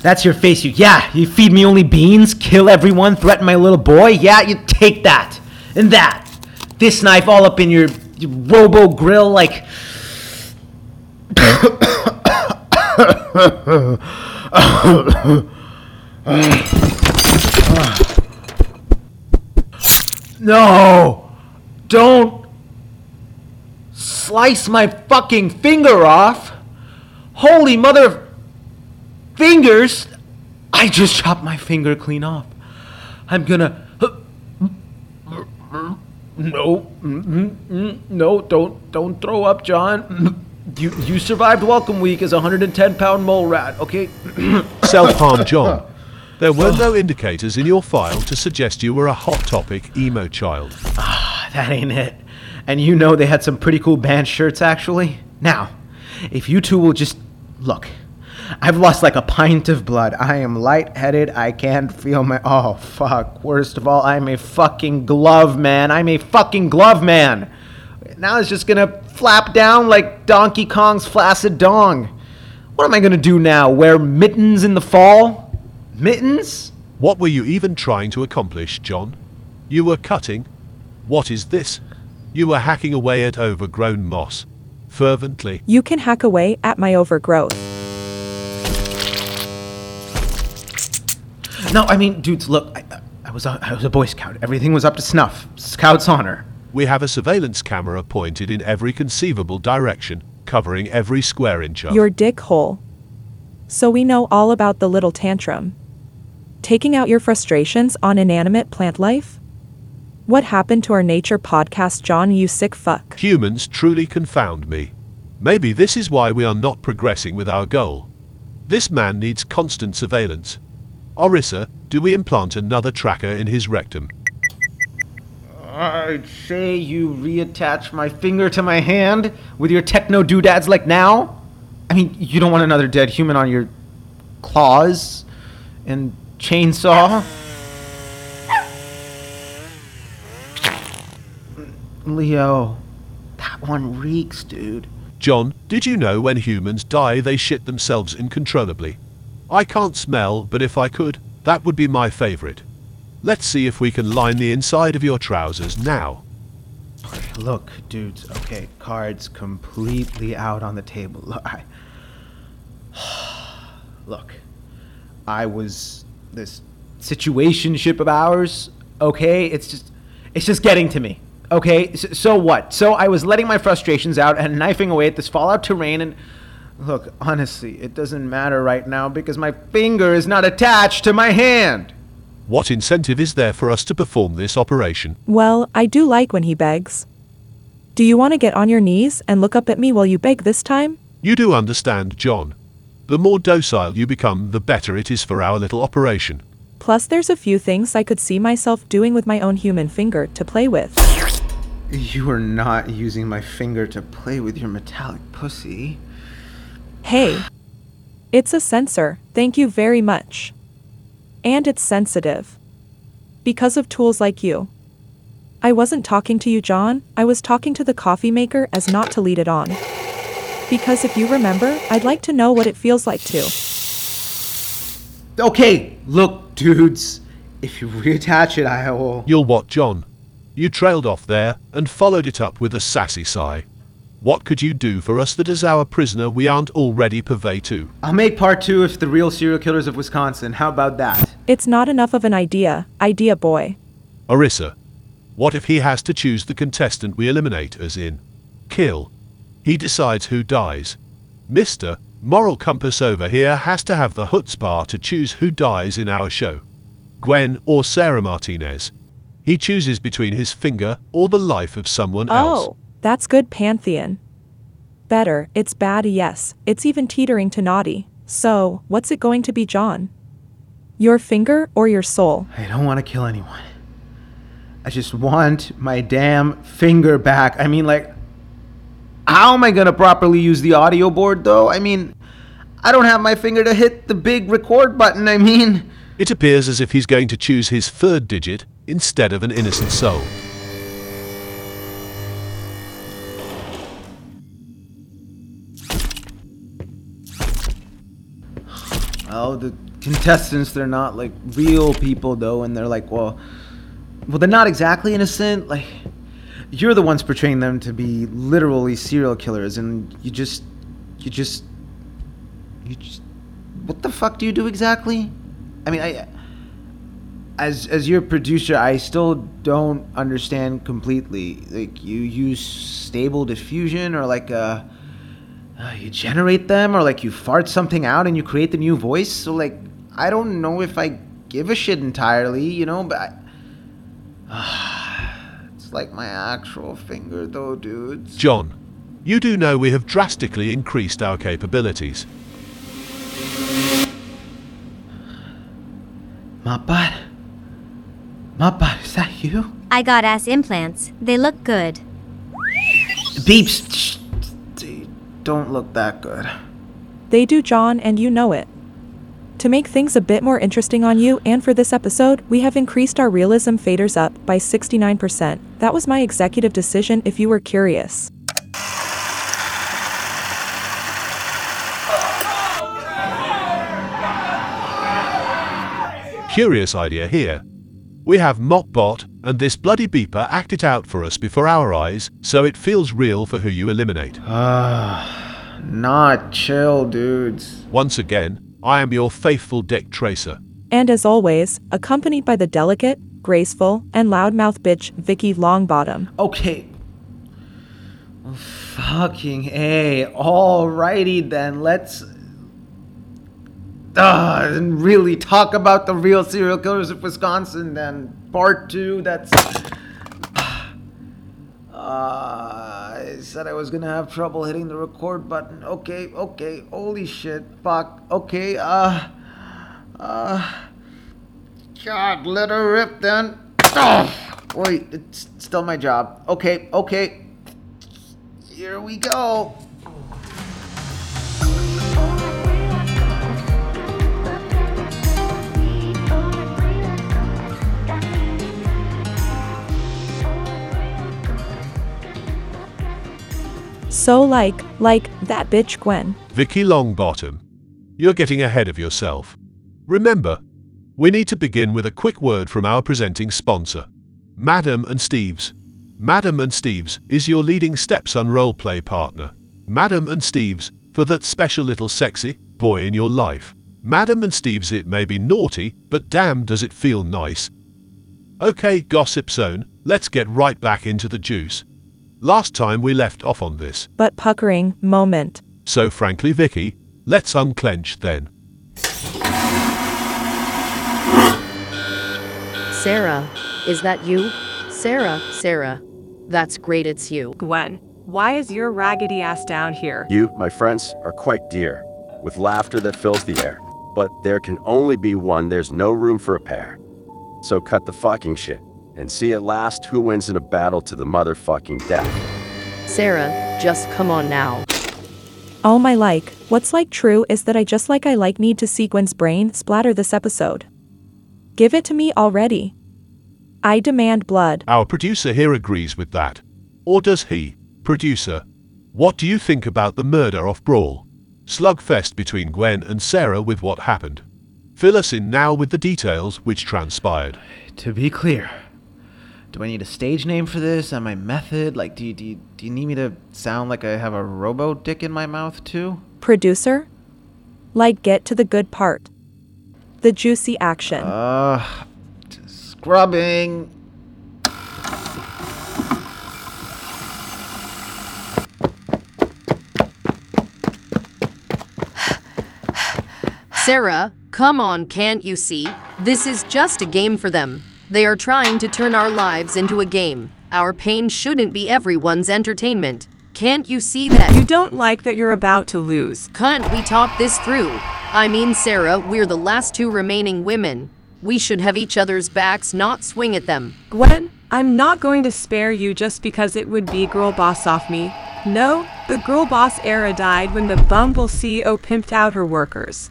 That's your face. You yeah, you feed me only beans, kill everyone, threaten my little boy. Yeah, you take that and that. This knife all up in your, your robo grill, like. no, don't slice my fucking finger off. Holy mother fingers! I just chopped my finger clean off. I'm gonna. No, no, don't, don't throw up, John. You, you survived Welcome Week as a 110 pound mole rat, okay? Self harm, John. There were no indicators in your file to suggest you were a hot topic emo child. Ah, that ain't it. And you know they had some pretty cool band shirts, actually. Now, if you two will just look, I've lost like a pint of blood. I am lightheaded. I can't feel my. Oh, fuck. Worst of all, I'm a fucking glove man. I'm a fucking glove man. Now it's just gonna flap down like Donkey Kong's flaccid dong. What am I gonna do now? Wear mittens in the fall? Mittens? What were you even trying to accomplish, John? You were cutting. What is this? You were hacking away at overgrown moss. Fervently. You can hack away at my overgrowth. No, I mean, dudes, look, I, I was a, I was a Boy Scout. Everything was up to snuff. Scout's honor. We have a surveillance camera pointed in every conceivable direction, covering every square inch of. Your dick hole. So we know all about the little tantrum. Taking out your frustrations on inanimate plant life? What happened to our nature podcast, John, you sick fuck? Humans truly confound me. Maybe this is why we are not progressing with our goal. This man needs constant surveillance. Orissa, do we implant another tracker in his rectum? I'd say you reattach my finger to my hand with your techno doodads like now. I mean, you don't want another dead human on your claws and chainsaw. Leo, that one reeks, dude. John, did you know when humans die they shit themselves uncontrollably? I can't smell, but if I could, that would be my favorite. Let's see if we can line the inside of your trousers now. Look, dudes, okay, cards completely out on the table. Look, I, look, I was this situationship of ours, okay? It's just it's just getting to me. Okay? So, so what? So I was letting my frustrations out and knifing away at this fallout terrain and look, honestly, it doesn't matter right now because my finger is not attached to my hand. What incentive is there for us to perform this operation? Well, I do like when he begs. Do you want to get on your knees and look up at me while you beg this time? You do understand, John. The more docile you become, the better it is for our little operation. Plus, there's a few things I could see myself doing with my own human finger to play with. You are not using my finger to play with your metallic pussy. Hey, it's a sensor, thank you very much. And it's sensitive. Because of tools like you. I wasn't talking to you, John, I was talking to the coffee maker as not to lead it on. Because if you remember, I'd like to know what it feels like to. Okay, look, dudes. If you reattach it, I will. You'll what, John? You trailed off there and followed it up with a sassy sigh. What could you do for us that as our prisoner we aren't already purvey to? I'll make part two if the real serial killers of Wisconsin. How about that? It's not enough of an idea, idea boy. Orissa, what if he has to choose the contestant we eliminate as in kill? He decides who dies. Mr. Moral Compass over here has to have the chutzpah to choose who dies in our show. Gwen or Sarah Martinez. He chooses between his finger or the life of someone oh. else. That's good pantheon. Better, it's bad, yes, it's even teetering to naughty. So, what's it going to be, John? Your finger or your soul? I don't want to kill anyone. I just want my damn finger back. I mean, like, how am I going to properly use the audio board, though? I mean, I don't have my finger to hit the big record button. I mean, It appears as if he's going to choose his third digit instead of an innocent soul. Hell? The contestants, they're not like real people though, and they're like, well, well, they're not exactly innocent. Like, you're the ones portraying them to be literally serial killers, and you just, you just, you just, what the fuck do you do exactly? I mean, I, as as your producer, I still don't understand completely. Like, you use stable diffusion, or like uh, uh, you generate them, or like you fart something out and you create the new voice. So like, I don't know if I give a shit entirely, you know, but. I, it's like my actual finger, though, dudes. John, you do know we have drastically increased our capabilities. Mappa? Mappa, is that you? I got ass implants. They look good. Beeps, shh, they don't look that good. They do, John, and you know it. To make things a bit more interesting on you and for this episode, we have increased our realism faders up by 69%. That was my executive decision if you were curious. Curious idea here. We have Mopbot, and this bloody beeper act it out for us before our eyes, so it feels real for who you eliminate. Ah, not chill, dudes. Once again, I am your faithful deck tracer. And as always, accompanied by the delicate, graceful, and loudmouth bitch Vicky Longbottom. Okay. Fucking A. Alrighty then, let's. Uh, and really talk about the real serial killers of Wisconsin then. Part two, that's. Uh, I said I was gonna have trouble hitting the record button. Okay, okay, holy shit, fuck. Okay, uh. Uh. God, let her rip then. Oh, wait, it's still my job. Okay, okay. Here we go. So like, like, that bitch Gwen. Vicky Longbottom, you're getting ahead of yourself. Remember, we need to begin with a quick word from our presenting sponsor, Madam and Steve's. Madam and Steve's is your leading stepson roleplay partner. Madam and Steve's for that special little sexy boy in your life. Madam and Steve's it may be naughty, but damn does it feel nice. Okay, Gossip Zone, let's get right back into the juice. Last time we left off on this, But puckering moment. so frankly, Vicky, let's unclench then. Sarah, is that you? Sarah, Sarah. That's great, it's you. Gwen, why is your raggedy ass down here? You, my friends, are quite dear, with laughter that fills the air. But there can only be one, there's no room for a pair. So cut the fucking shit, and see at last who wins in a battle to the motherfucking death. Sarah, just come on now. All my like, what's like true is that I just like I like need to see Gwen's brain splatter this episode. Give it to me already. I demand blood. Our producer here agrees with that. Or does he? Producer, what do you think about the murder of Brawl? Slugfest between Gwen and Sarah with what happened. Fill us in now with the details which transpired. To be clear, do I need a stage name for this and my method? Like, do you, do you, do you need me to sound like I have a robo dick in my mouth too? Producer? Like get to the good part. The juicy action. Uh, scrubbing. Sarah, come on, can't you see? This is just a game for them. They are trying to turn our lives into a game. Our pain shouldn't be everyone's entertainment. Can't you see that? You don't like that you're about to lose. Can't we talk this through? I mean, Sarah, we're the last two remaining women. We should have each other's backs, not swing at them. Gwen, I'm not going to spare you just because it would be girl boss off me. No, the girl boss era died when the Bumble CEO pimped out her workers.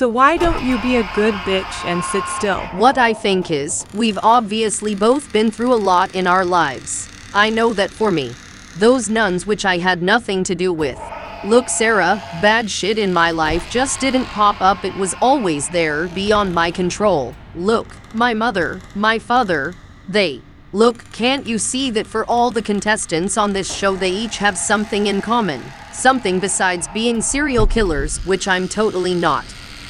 So why don't you be a good bitch and sit still? What I think is, we've obviously both been through a lot in our lives. I know that for me. Those nuns, which I had nothing to do with, Look, Sarah, bad shit in my life just didn't pop up. It was always there, beyond my control. Look, my mother, my father, they. Look, can't you see that for all the contestants on this show, they each have something in common? Something besides being serial killers, which I'm totally not.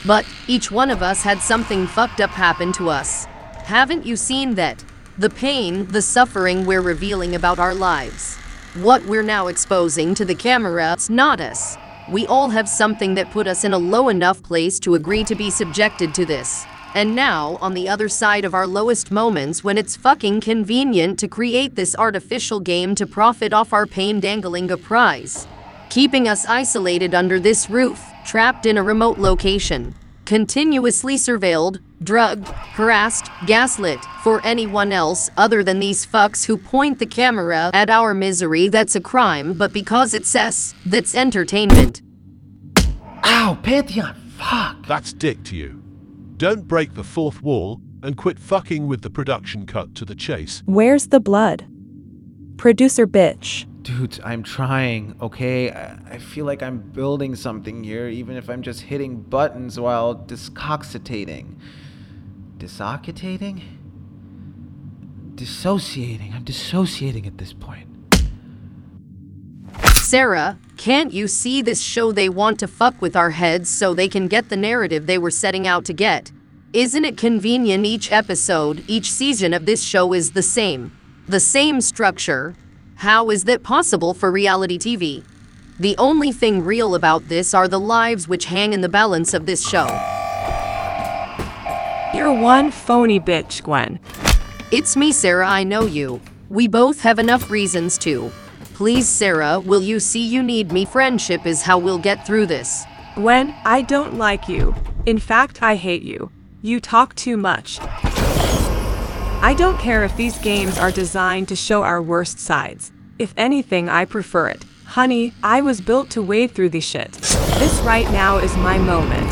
But each one of us had something fucked up happen to us. Haven't you seen that? The pain, the suffering we're revealing about our lives. What we're now exposing to the camera, it's not us. We all have something that put us in a low enough place to agree to be subjected to this. And now, on the other side of our lowest moments, when it's fucking convenient to create this artificial game to profit off our pain dangling a prize. Keeping us isolated under this roof, trapped in a remote location, continuously surveilled, drugged, harassed, gaslit for anyone else other than these fucks who point the camera at our misery that's a crime, but because it's us, that's entertainment. Ow, Pantheon, fuck. That's dick to you. Don't break the fourth wall and quit fucking with the production cut to the chase. Where's the blood? Producer bitch. Dudes, I'm trying, okay? I, feel like I'm building something here, even if I'm just hitting buttons while discoccitating. Disoccitating? Dissociating. I'm dissociating at this point. Sarah, can't you see this show they want to fuck with our heads so they can get the narrative they were setting out to get? Isn't it convenient each episode, each season of this show is the same? The same structure? How is that possible for reality TV? The only thing real about this are the lives which hang in the balance of this show. You're one phony bitch, Gwen. It's me, Sarah, I know you. We both have enough reasons to. Please, Sarah, will you see you need me? Friendship is how we'll get through this. Gwen, I don't like you. In fact, I hate you. You talk too much. I don't care if these games are designed to show our worst sides. If anything, I prefer it. Honey, I was built to wade through the shit. This right now is my moment.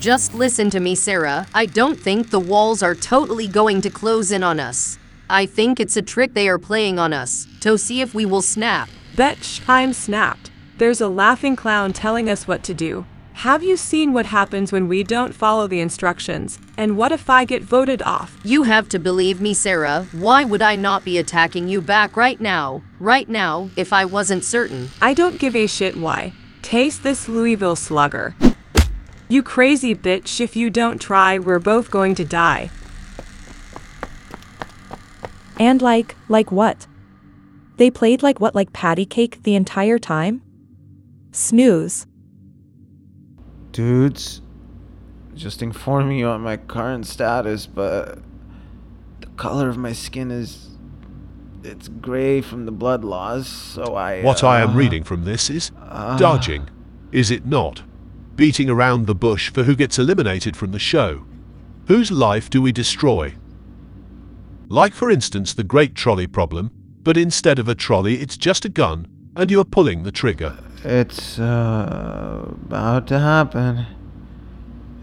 Just listen to me, Sarah. I don't think the walls are totally going to close in on us. I think it's a trick they are playing on us to see if we will snap. Betch, I'm snapped. There's a laughing clown telling us what to do. Have you seen what happens when we don't follow the instructions? And what if I get voted off? You have to believe me, Sarah. Why would I not be attacking you back right now? Right now, if I wasn't certain. I don't give a shit why. Taste this Louisville slugger. You crazy bitch, if you don't try, we're both going to die. And like, like what? They played like what, like patty cake the entire time? Snooze. Dudes, just informing you on my current status, but the color of my skin is. It's gray from the blood loss, so I. What I am uh, reading from this is dodging, is it not? Beating around the bush for who gets eliminated from the show. Whose life do we destroy? Like, for instance, the great trolley problem, but instead of a trolley, it's just a gun, and you are pulling the trigger. It's uh, about to happen.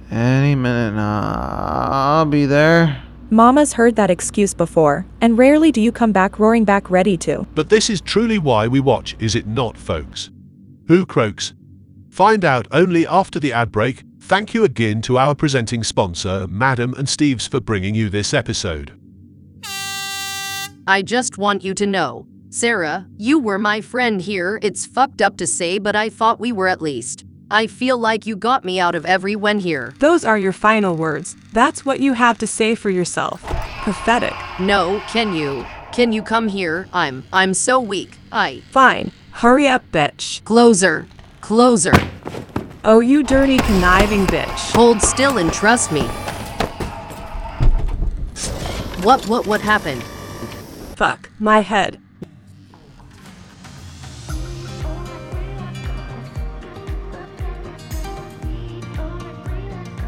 Any minute now. I'll be there. Mama's heard that excuse before, and rarely do you come back roaring back ready to. But this is truly why we watch, is it not, folks? Who croaks? Find out only after the ad break. Thank you again to our presenting sponsor, Madam and Steve's, for bringing you this episode. I just want you to know. Sarah, you were my friend here. It's fucked up to say, but I thought we were at least. I feel like you got me out of every when here. Those are your final words. That's what you have to say for yourself. Pathetic. No, can you? Can you come here? I'm I'm so weak. I Fine. Hurry up, bitch. closer. Closer. Oh, you dirty, conniving bitch. Hold still and trust me. What what what happened? Fuck. My head.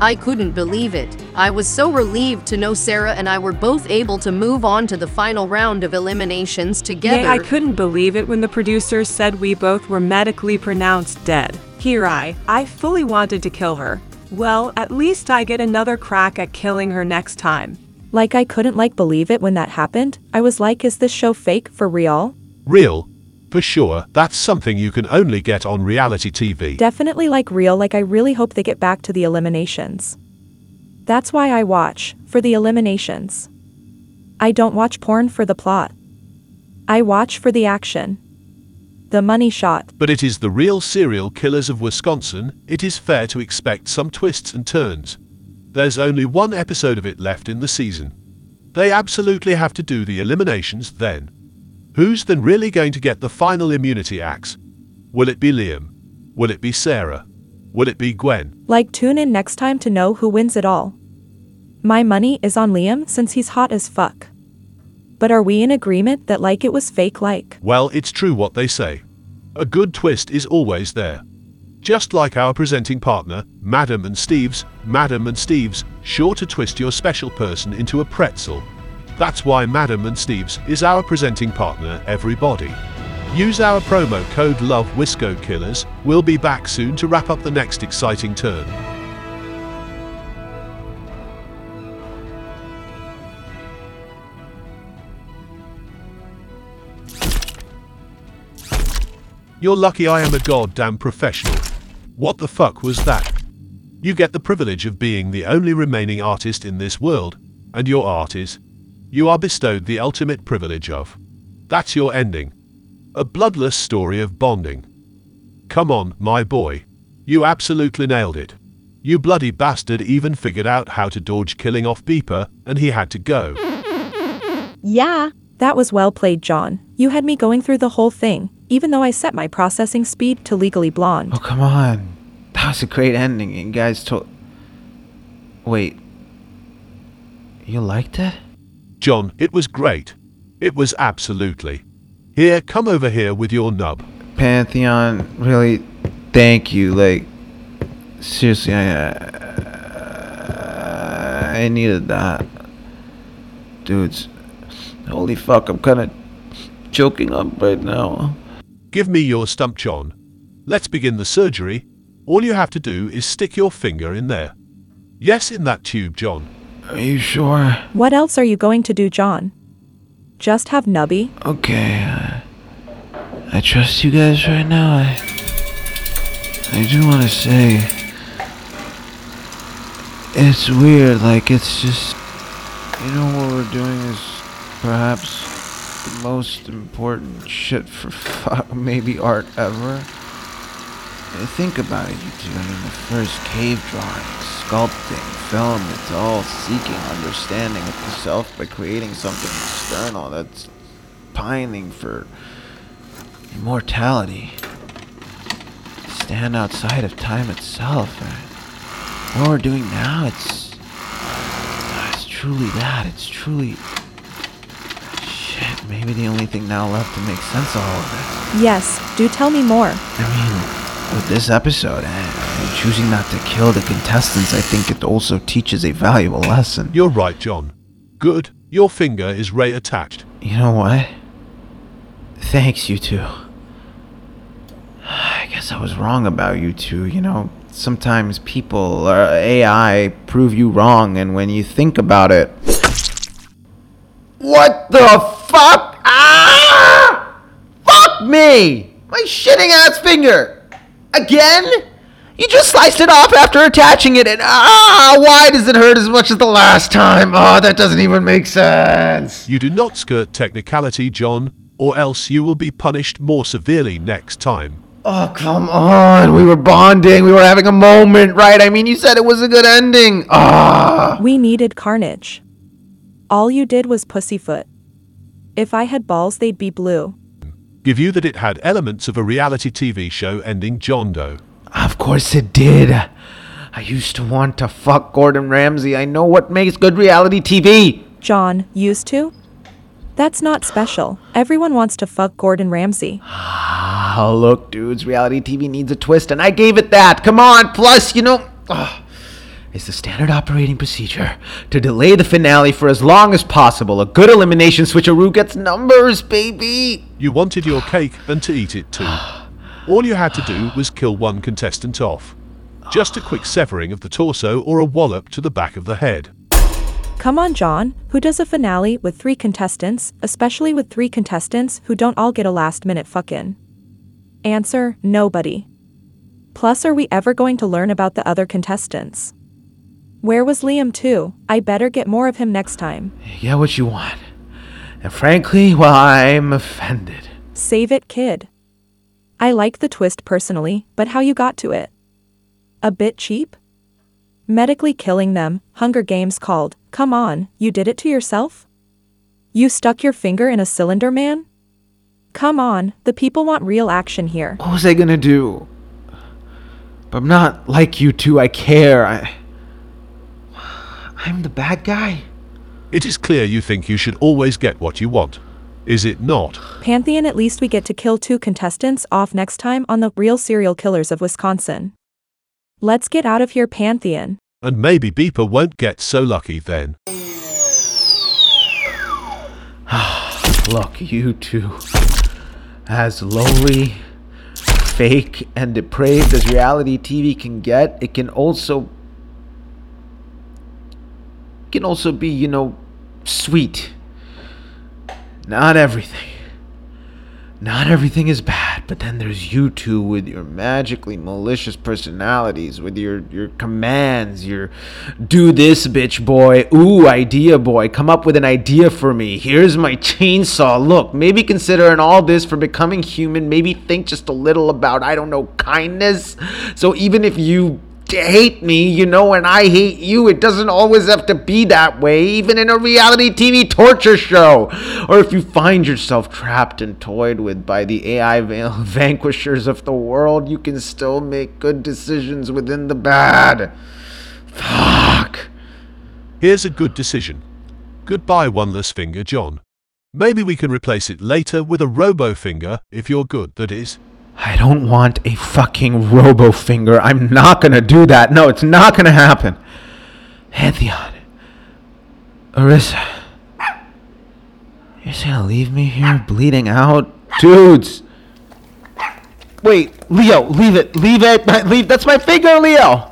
I couldn't believe it. I was so relieved to know Sarah and I were both able to move on to the final round of eliminations together. Yeah, I couldn't believe it when the producers said we both were medically pronounced dead. Here I, I fully wanted to kill her. Well, at least I get another crack at killing her next time. Like I couldn't like believe it when that happened. I was like, is this show fake for real? Real? For sure, that's something you can only get on reality TV. Definitely like real, like I really hope they get back to the eliminations. That's why I watch, for the eliminations. I don't watch porn for the plot. I watch for the action. The money shot. but it is the real serial killers of Wisconsin, it is fair to expect some twists and turns. There's only one episode of it left in the season. They absolutely have to do the eliminations then. Who's then really going to get the final immunity axe? Will it be Liam? Will it be Sarah? Will it be Gwen? Like tune in next time to know who wins it all. My money is on Liam since he's hot as fuck. But are we in agreement that like it was fake like? Well, it's true what they say. A good twist is always there. Just like our presenting partner, Madam and Steve's, Madam and Steve's, sure to twist your special person into a pretzel. That's why Madam and Steve's is our presenting partner, everybody. Use our promo code Love LOVEWISCO Killers. We'll be back soon to wrap up the next exciting turn. You're lucky I am a goddamn professional. What the fuck was that? You get the privilege of being the only remaining artist in this world, and your art is. You are bestowed the ultimate privilege of. That's your ending. A bloodless story of bonding. Come on, my boy. You absolutely nailed it. You bloody bastard even figured out how to dodge killing off Beeper, and he had to go. Yeah. That was well played, John. You had me going through the whole thing, even though I set my processing speed to legally blonde. Oh, come on. That was a great ending. You guys told. Wait. You liked it? John, it was great. It was absolutely. Here, come over here with your nub. Pantheon, really, thank you. Like, seriously, I, uh, I needed that. Dudes, holy fuck, I'm kind of choking up right now. Give me your stump, John. Let's begin the surgery. All you have to do is stick your finger in there. Yes, in that tube, John. Are you sure? What else are you going to do, John? Just have Nubby? Okay, uh, I trust you guys right now. I, I do want to say, it's weird. Like it's just, you know, what we're doing is perhaps the most important shit for fuck maybe art ever. Think about it, you two. I mean, the first cave drawings, sculpting, film, it's all seeking understanding of the self by creating something external that's pining for immortality. Stand outside of time itself. What we're doing now, it's. uh, It's truly that. It's truly. Shit, maybe the only thing now left to make sense of all of this. Yes, do tell me more. I mean, with this episode and, and choosing not to kill the contestants, I think it also teaches a valuable lesson. You're right, John. Good. Your finger is ray attached. You know what? Thanks, you two. I guess I was wrong about you two. You know, sometimes people or AI prove you wrong, and when you think about it. What the fuck? Ah! Fuck me! My shitting ass finger! Again? You just sliced it off after attaching it, and ah, why does it hurt as much as the last time? Oh, that doesn't even make sense. You do not skirt technicality, John, or else you will be punished more severely next time. Oh, come on. We were bonding. We were having a moment, right? I mean, you said it was a good ending. Ah. We needed carnage. All you did was pussyfoot. If I had balls, they'd be blue. Give you that it had elements of a reality TV show ending John Doe. Of course it did. I used to want to fuck Gordon Ramsay. I know what makes good reality TV. John, used to? That's not special. Everyone wants to fuck Gordon Ramsay. Ah, look, dudes, reality TV needs a twist, and I gave it that. Come on. Plus, you know, ah, it's the standard operating procedure to delay the finale for as long as possible. A good elimination switcheroo gets numbers, baby. You wanted your cake and to eat it too. All you had to do was kill one contestant off. Just a quick severing of the torso or a wallop to the back of the head. Come on, John, who does a finale with three contestants, especially with three contestants who don't all get a last minute fuckin'? Answer Nobody. Plus, are we ever going to learn about the other contestants? Where was Liam too? I better get more of him next time. You get what you want. And frankly, well, I'm offended. Save it, kid. I like the twist personally, but how you got to it? A bit cheap? Medically killing them, Hunger Games called. Come on, you did it to yourself? You stuck your finger in a cylinder, man? Come on, the people want real action here. What was I gonna do? But I'm not like you two. I care. I. I'm the bad guy. It is clear you think you should always get what you want. Is it not? Pantheon, at least we get to kill two contestants off next time on the Real Serial Killers of Wisconsin. Let's get out of here, Pantheon. And maybe Beeper won't get so lucky then. Look, you two. As lowly, fake, and depraved as reality TV can get, it can also. Can also be, you know, sweet. Not everything. Not everything is bad, but then there's you two with your magically malicious personalities, with your your commands, your do this bitch boy, ooh idea boy, come up with an idea for me. Here's my chainsaw. Look, maybe considering all this for becoming human, maybe think just a little about I don't know kindness. So even if you hate me, you know, and I hate you. It doesn't always have to be that way, even in a reality TV torture show. Or if you find yourself trapped and toyed with by the AI vanquishers of the world, you can still make good decisions within the bad. Fuck. Here's a good decision. Goodbye, one less finger, John. Maybe we can replace it later with a robo finger, if you're good, that is. I don't want a fucking robo finger. I'm not gonna do that. No, it's not gonna happen. Pantheon. Arissa. You're just gonna leave me here bleeding out? Dudes! Wait, Leo, leave it. Leave it. Leave that's my finger, Leo!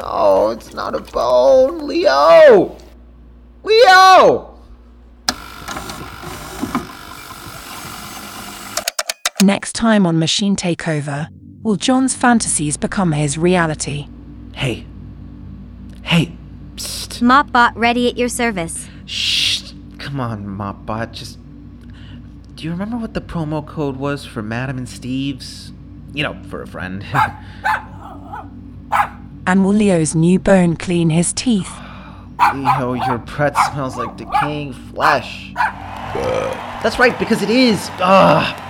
Oh, it's not a bone. Leo! Leo! Next time on Machine Takeover, will John's fantasies become his reality? Hey. Hey. Psst. Mopbot ready at your service. Shh. Come on, Mopbot. Just. Do you remember what the promo code was for Madam and Steve's? You know, for a friend. And will Leo's new bone clean his teeth? Leo, your breath smells like decaying flesh. That's right, because it is. Ugh.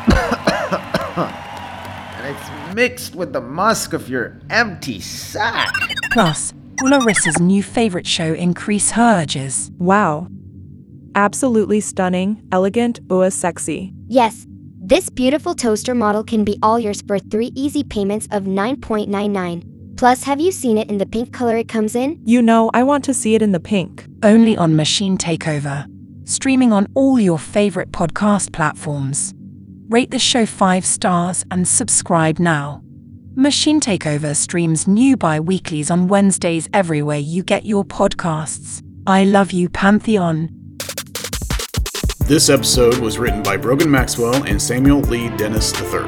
And it's mixed with the musk of your empty sack. Plus, will Arissa's new favorite show increase her urges? Wow. Absolutely stunning, elegant, ooh, sexy. Yes, this beautiful toaster model can be all yours for three easy payments of 9.99. Plus, have you seen it in the pink color it comes in? You know, I want to see it in the pink. Only on Machine Takeover. Streaming on all your favorite podcast platforms. Rate the show 5 stars and subscribe now. Machine Takeover streams new bi weeklies on Wednesdays everywhere you get your podcasts. I love you, Pantheon. This episode was written by Brogan Maxwell and Samuel Lee Dennis III.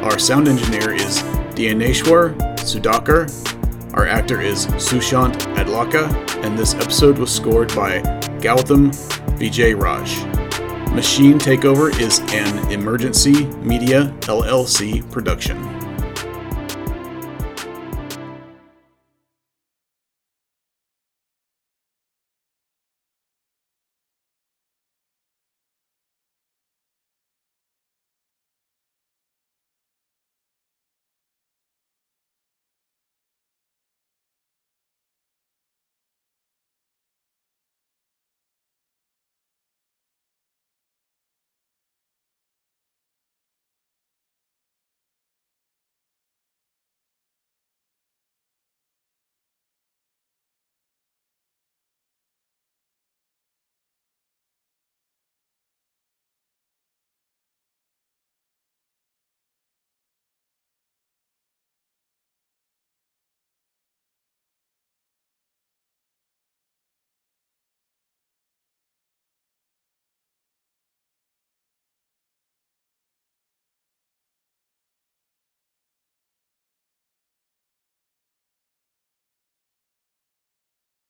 Our sound engineer is Dianeshwar Sudhakar. Our actor is Sushant Adlaka, and this episode was scored by Gautam Vijay Raj. Machine Takeover is an Emergency Media LLC production.